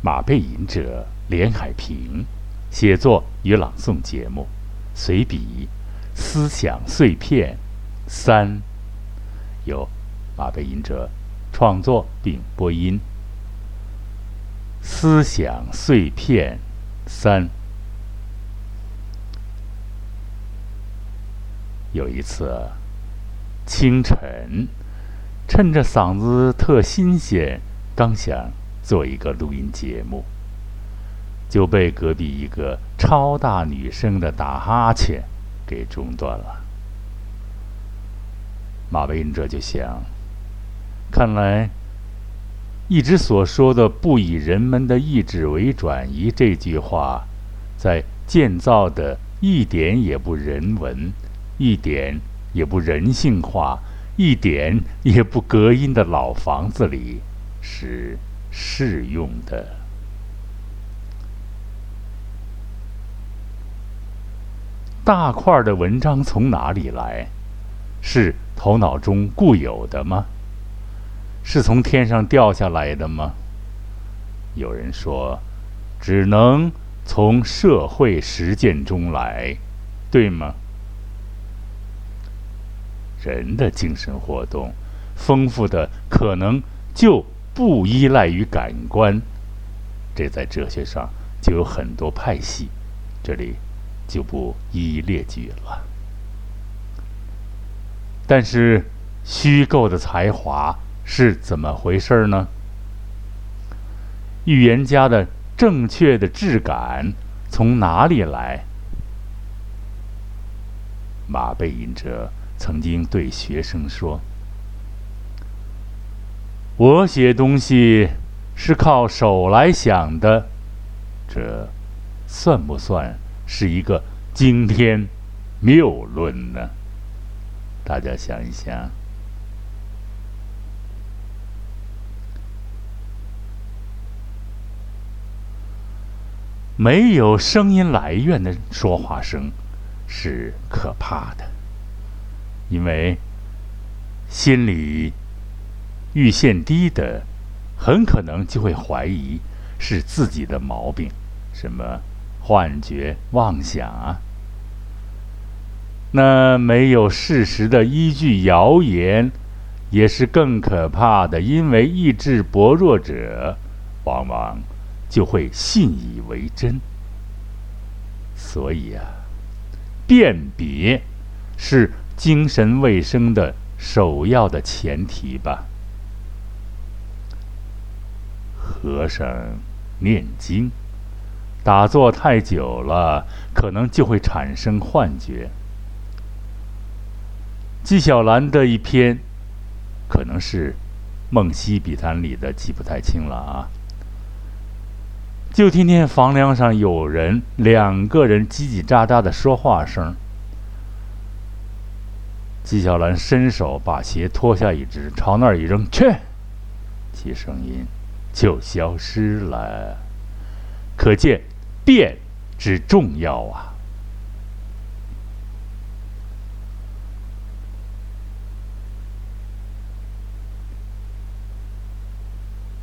马背吟者连海平，写作与朗诵节目，随笔《思想碎片》三，由马背吟者创作并播音。《思想碎片》三，有一次清晨，趁着嗓子特新鲜，刚想。做一个录音节目，就被隔壁一个超大女生的打哈欠给中断了。马背吟者就想，看来一直所说的“不以人们的意志为转移”这句话，在建造的一点也不人文、一点也不人性化、一点也不隔音的老房子里是。适用的大块的文章从哪里来？是头脑中固有的吗？是从天上掉下来的吗？有人说，只能从社会实践中来，对吗？人的精神活动丰富的可能就。不依赖于感官，这在哲学上就有很多派系，这里就不一一列举了。但是，虚构的才华是怎么回事呢？预言家的正确的质感从哪里来？马背吟者曾经对学生说。我写东西是靠手来想的，这算不算是一个惊天谬论呢？大家想一想，没有声音来源的说话声是可怕的，因为心里。阈限低的，很可能就会怀疑是自己的毛病，什么幻觉、妄想啊。那没有事实的依据，谣言也是更可怕的，因为意志薄弱者往往就会信以为真。所以啊，辨别是精神卫生的首要的前提吧。和尚念经、打坐太久了，可能就会产生幻觉。纪晓岚的一篇，可能是《梦溪笔谈》里的，记不太清了啊。就听见房梁上有人，两个人叽叽喳喳的说话声。纪晓岚伸手把鞋脱下一只，朝那儿一扔，去，其声音。就消失了，可见变之重要啊！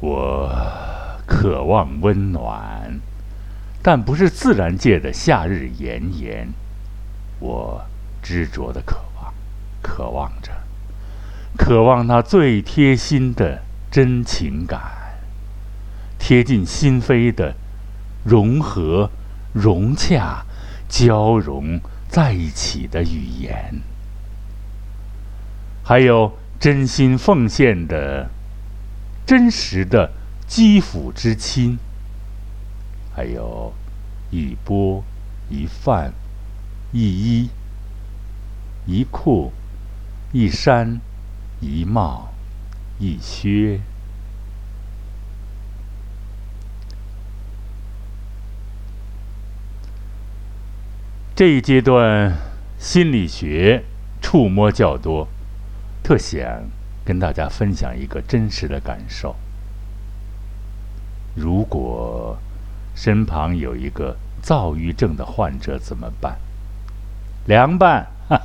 我渴望温暖，但不是自然界的夏日炎炎。我执着的渴望，渴望着，渴望那最贴心的真情感。贴近心扉的融合、融洽、交融在一起的语言，还有真心奉献的真实的肌肤之亲，还有一波一饭、一衣一裤、一衫一帽一靴。这一阶段，心理学触摸较多，特想跟大家分享一个真实的感受。如果身旁有一个躁郁症的患者怎么办？凉拌，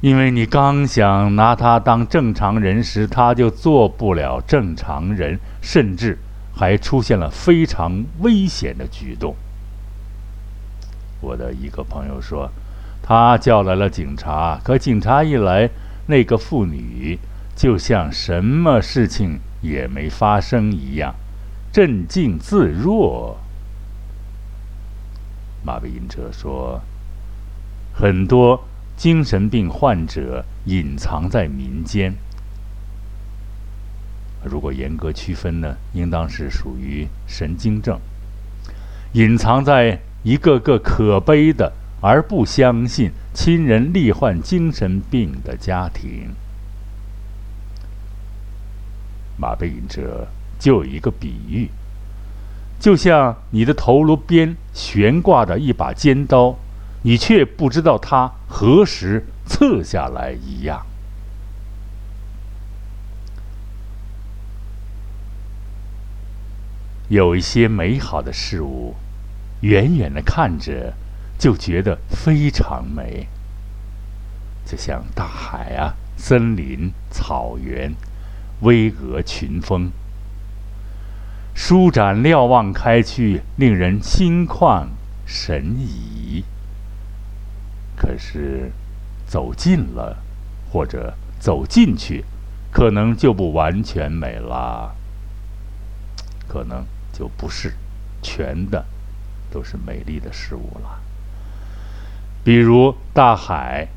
因为你刚想拿他当正常人时，他就做不了正常人，甚至还出现了非常危险的举动。我的一个朋友说，他叫来了警察，可警察一来，那个妇女就像什么事情也没发生一样，镇静自若。马贝因哲说，很多。精神病患者隐藏在民间，如果严格区分呢，应当是属于神经症，隐藏在一个个可悲的而不相信亲人罹患精神病的家庭。马背隐者就有一个比喻，就像你的头颅边悬挂着一把尖刀。你却不知道它何时刺下来一样。有一些美好的事物，远远的看着就觉得非常美，就像大海啊、森林、草原、巍峨群峰，舒展瞭望开去，令人心旷神怡。可是，走近了，或者走进去，可能就不完全美了。可能就不是全的，都是美丽的事物了。比如大海，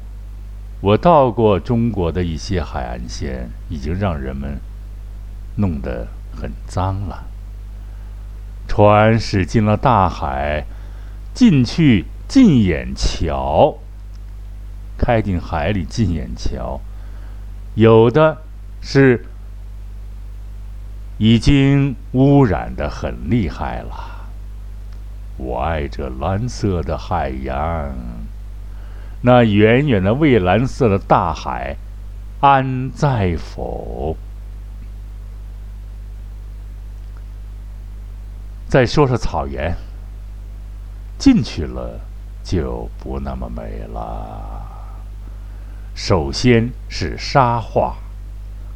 我到过中国的一些海岸线，已经让人们弄得很脏了。船驶进了大海，进去进眼瞧。开进海里，进眼瞧，有的是已经污染的很厉害了。我爱这蓝色的海洋，那远远的蔚蓝色的大海，安在否？再说说草原，进去了就不那么美了。首先是沙化，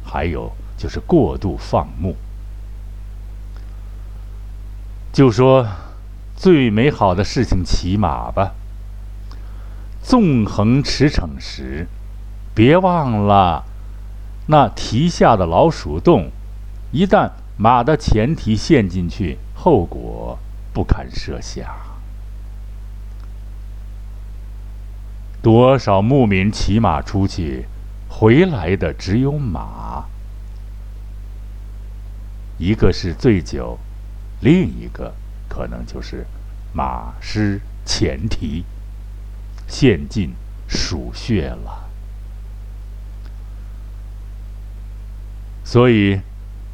还有就是过度放牧。就说最美好的事情，骑马吧。纵横驰骋时，别忘了那蹄下的老鼠洞，一旦马的前蹄陷进去，后果不堪设想。多少牧民骑马出去，回来的只有马。一个是醉酒，另一个可能就是马失前蹄，陷进鼠穴了。所以，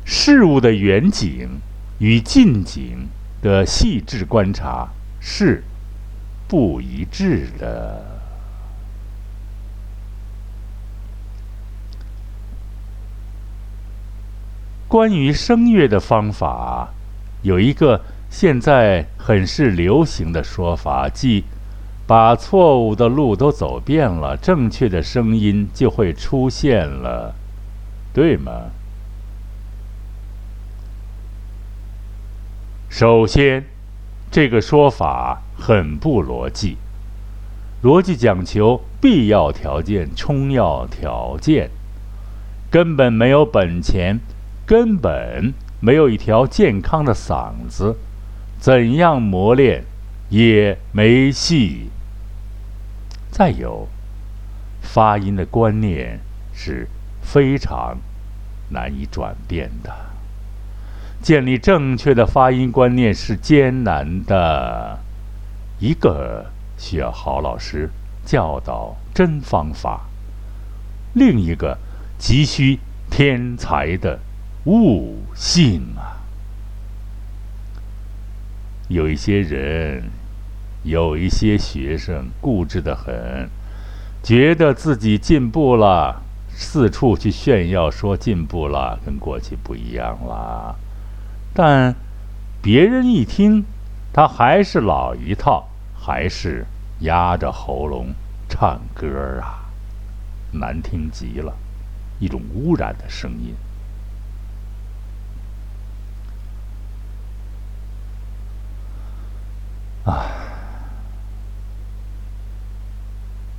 事物的远景与近景的细致观察是不一致的。关于声乐的方法，有一个现在很是流行的说法，即把错误的路都走遍了，正确的声音就会出现了，对吗？首先，这个说法很不逻辑，逻辑讲求必要条件充要条件，根本没有本钱。根本没有一条健康的嗓子，怎样磨练也没戏。再有，发音的观念是非常难以转变的，建立正确的发音观念是艰难的。一个需要好老师教导真方法，另一个急需天才的。悟性啊！有一些人，有一些学生固执的很，觉得自己进步了，四处去炫耀说进步了，跟过去不一样了。但别人一听，他还是老一套，还是压着喉咙唱歌啊。难听极了，一种污染的声音。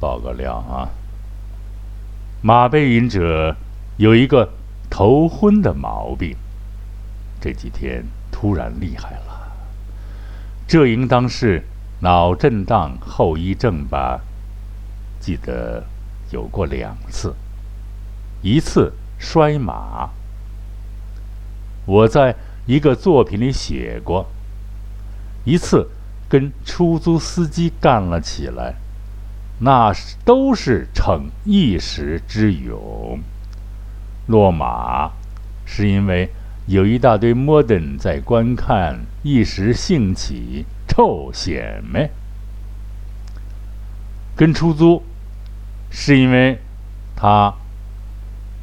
爆个料啊！马背饮者有一个头昏的毛病，这几天突然厉害了，这应当是脑震荡后遗症吧？记得有过两次，一次摔马，我在一个作品里写过，一次。跟出租司机干了起来，那都是逞一时之勇。落马是因为有一大堆 modern 在观看，一时兴起臭显摆。跟出租是因为他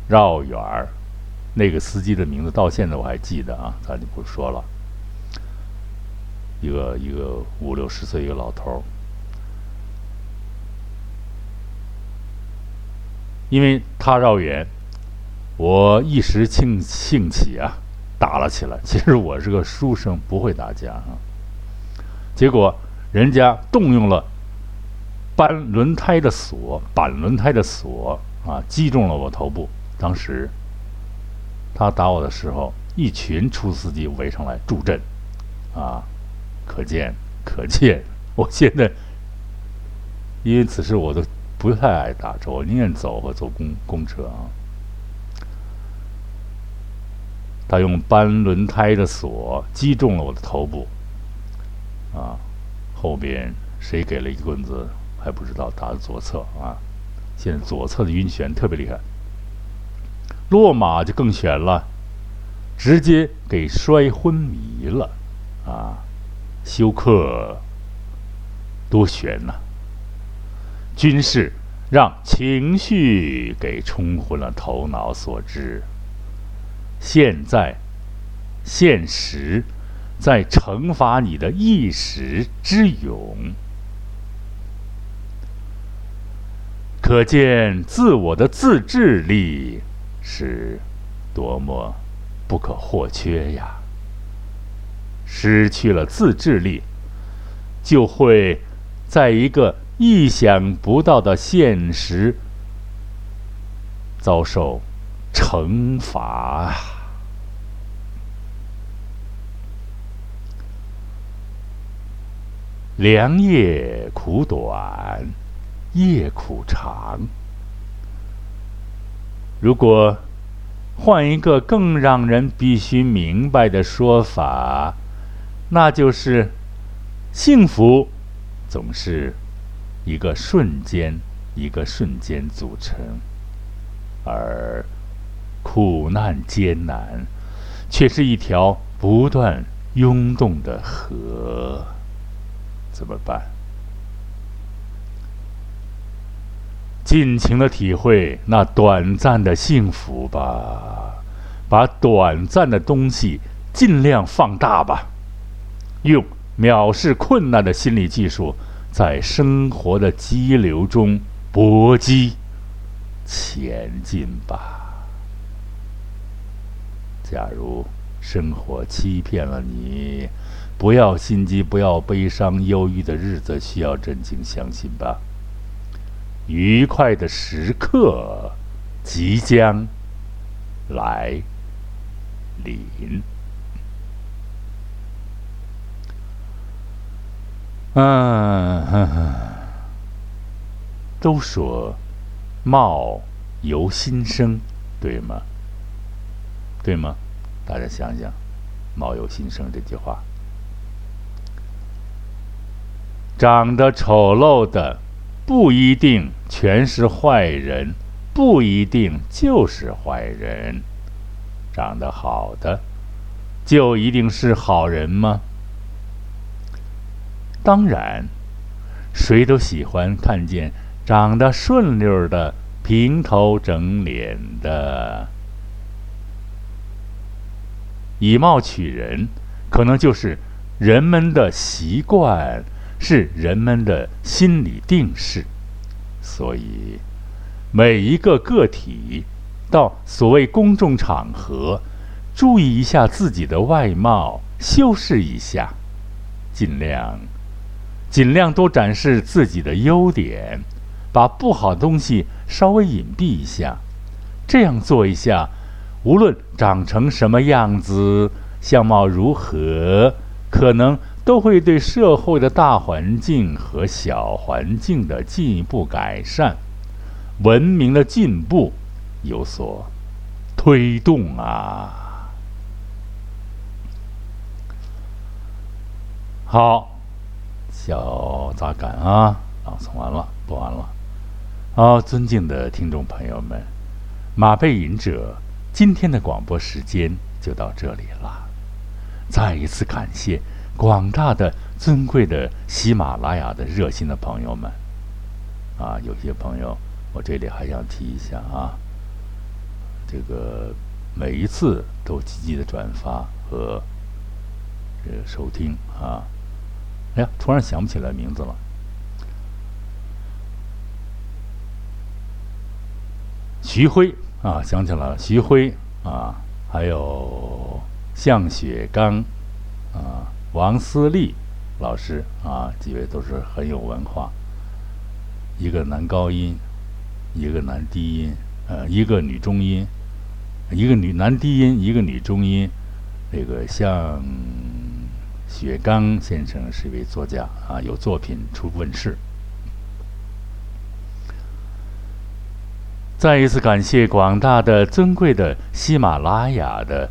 绕远儿，那个司机的名字到现在我还记得啊，咱就不说了。一个一个五六十岁一个老头儿，因为他绕远，我一时兴兴起啊，打了起来。其实我是个书生，不会打架啊。结果人家动用了扳轮胎的锁，板轮胎的锁啊，击中了我头部。当时他打我的时候，一群出司机围上来助阵，啊。可见，可见，我现在因为此事我都不太爱打车，宁愿走或坐公公车啊。他用扳轮胎的锁击中了我的头部，啊，后边谁给了一棍子还不知道，打的左侧啊。现在左侧的晕眩特别厉害，落马就更悬了，直接给摔昏迷了啊。休克，多悬呐！军事让情绪给冲昏了头脑所致。现在，现实在惩罚你的一时之勇，可见自我的自制力是多么不可或缺呀！失去了自制力，就会在一个意想不到的现实遭受惩罚。良夜苦短，夜苦长。如果换一个更让人必须明白的说法。那就是，幸福总是一个瞬间，一个瞬间组成，而苦难艰难却是一条不断涌动的河。怎么办？尽情的体会那短暂的幸福吧，把短暂的东西尽量放大吧。用藐视困难的心理技术，在生活的激流中搏击前进吧。假如生活欺骗了你，不要心急，不要悲伤，忧郁的日子需要镇静，相信吧。愉快的时刻即将来临。嗯，都说貌由心生，对吗？对吗？大家想想，“貌由心生”这句话，长得丑陋的不一定全是坏人，不一定就是坏人；长得好的就一定是好人吗？当然，谁都喜欢看见长得顺溜的、平头整脸的。以貌取人，可能就是人们的习惯，是人们的心理定势。所以，每一个个体到所谓公众场合，注意一下自己的外貌，修饰一下，尽量尽量多展示自己的优点，把不好的东西稍微隐蔽一下。这样做一下，无论长成什么样子，相貌如何，可能都会对社会的大环境和小环境的进一步改善、文明的进步有所推动啊。好，小杂感啊，朗诵完了，播完了。好，尊敬的听众朋友们。马背吟者，今天的广播时间就到这里了。再一次感谢广大的尊贵的喜马拉雅的热心的朋友们。啊，有些朋友，我这里还想提一下啊，这个每一次都积极的转发和这个收听啊。哎呀，突然想不起来名字了。徐辉。啊，想起来了，徐辉啊，还有向雪刚啊，王思丽老师啊，几位都是很有文化。一个男高音，一个男低音，呃，一个女中音，一个女男低音，一个女中音。那个向雪刚先生是一位作家啊，有作品出问世。再一次感谢广大的尊贵的喜马拉雅的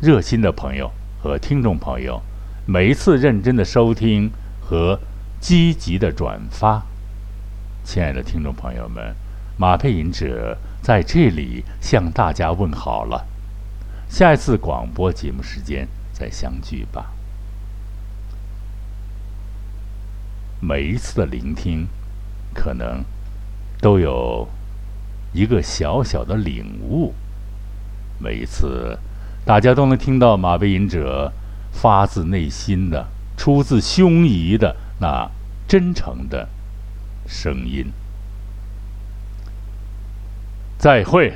热心的朋友和听众朋友，每一次认真的收听和积极的转发，亲爱的听众朋友们，马配音者在这里向大家问好了。下一次广播节目时间再相聚吧。每一次的聆听，可能。都有一个小小的领悟。每一次，大家都能听到马背吟者发自内心的、出自胸臆的那真诚的声音。再会。